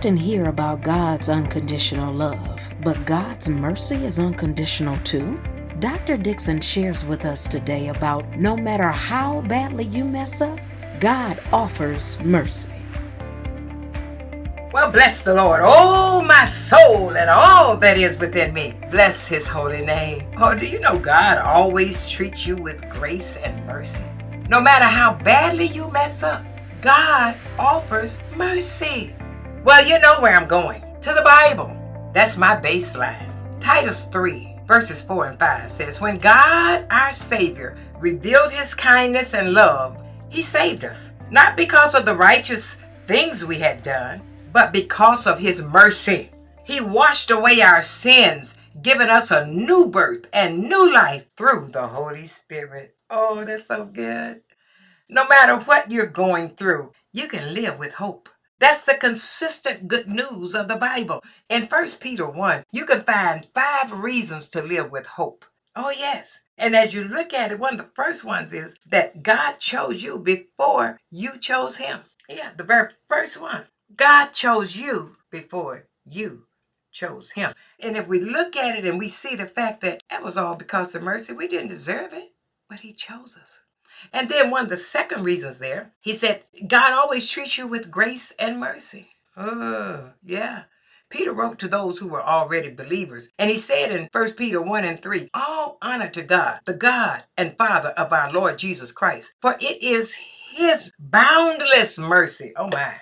often hear about God's unconditional love, but God's mercy is unconditional too. Dr. Dixon shares with us today about no matter how badly you mess up, God offers mercy. Well, bless the Lord, oh my soul, and all that is within me. Bless his holy name. Oh, do you know God always treats you with grace and mercy? No matter how badly you mess up, God offers mercy. Well, you know where I'm going to the Bible. That's my baseline. Titus 3, verses 4 and 5 says, When God, our Savior, revealed his kindness and love, he saved us, not because of the righteous things we had done, but because of his mercy. He washed away our sins, giving us a new birth and new life through the Holy Spirit. Oh, that's so good. No matter what you're going through, you can live with hope. That's the consistent good news of the Bible. In 1 Peter 1, you can find five reasons to live with hope. Oh, yes. And as you look at it, one of the first ones is that God chose you before you chose Him. Yeah, the very first one. God chose you before you chose Him. And if we look at it and we see the fact that that was all because of mercy, we didn't deserve it, but He chose us. And then one of the second reasons there, he said, God always treats you with grace and mercy. Oh, yeah. Peter wrote to those who were already believers, and he said in 1 Peter 1 and 3, All honor to God, the God and Father of our Lord Jesus Christ, for it is his boundless mercy, oh my,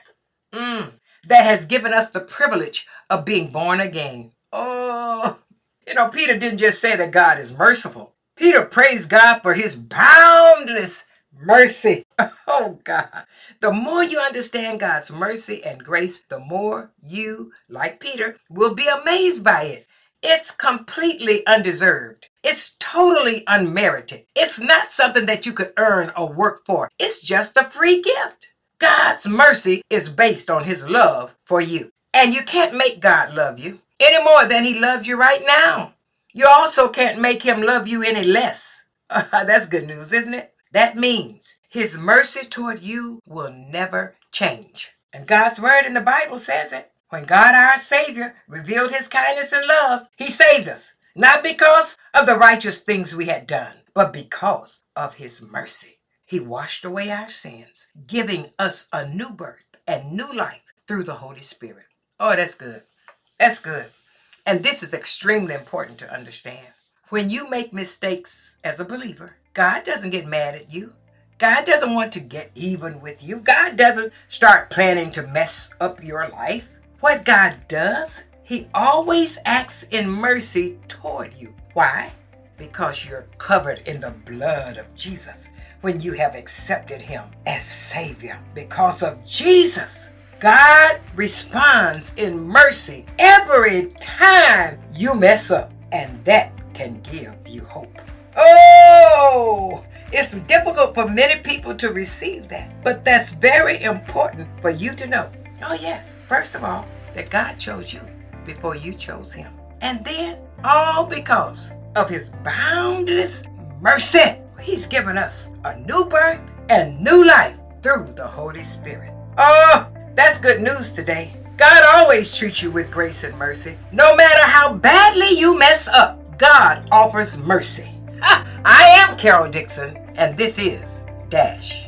mm, that has given us the privilege of being born again. Oh, you know, Peter didn't just say that God is merciful, Peter praised God for his boundless mercy. Oh God. The more you understand God's mercy and grace, the more you, like Peter, will be amazed by it. It's completely undeserved. It's totally unmerited. It's not something that you could earn or work for. It's just a free gift. God's mercy is based on his love for you. And you can't make God love you any more than he loves you right now. You also can't make him love you any less. That's good news, isn't it? That means his mercy toward you will never change. And God's word in the Bible says it. When God our Savior revealed his kindness and love, he saved us. Not because of the righteous things we had done, but because of his mercy. He washed away our sins, giving us a new birth and new life through the Holy Spirit. Oh, that's good. That's good. And this is extremely important to understand. When you make mistakes as a believer, God doesn't get mad at you. God doesn't want to get even with you. God doesn't start planning to mess up your life. What God does, He always acts in mercy toward you. Why? Because you're covered in the blood of Jesus when you have accepted Him as Savior. Because of Jesus, God responds in mercy every time you mess up, and that can give you hope. Oh, it's difficult for many people to receive that, but that's very important for you to know. Oh, yes, first of all, that God chose you before you chose Him. And then, all because of His boundless mercy, He's given us a new birth and new life through the Holy Spirit. Oh, that's good news today. God always treats you with grace and mercy. No matter how badly you mess up, God offers mercy. I am Carol Dixon, and this is Dash.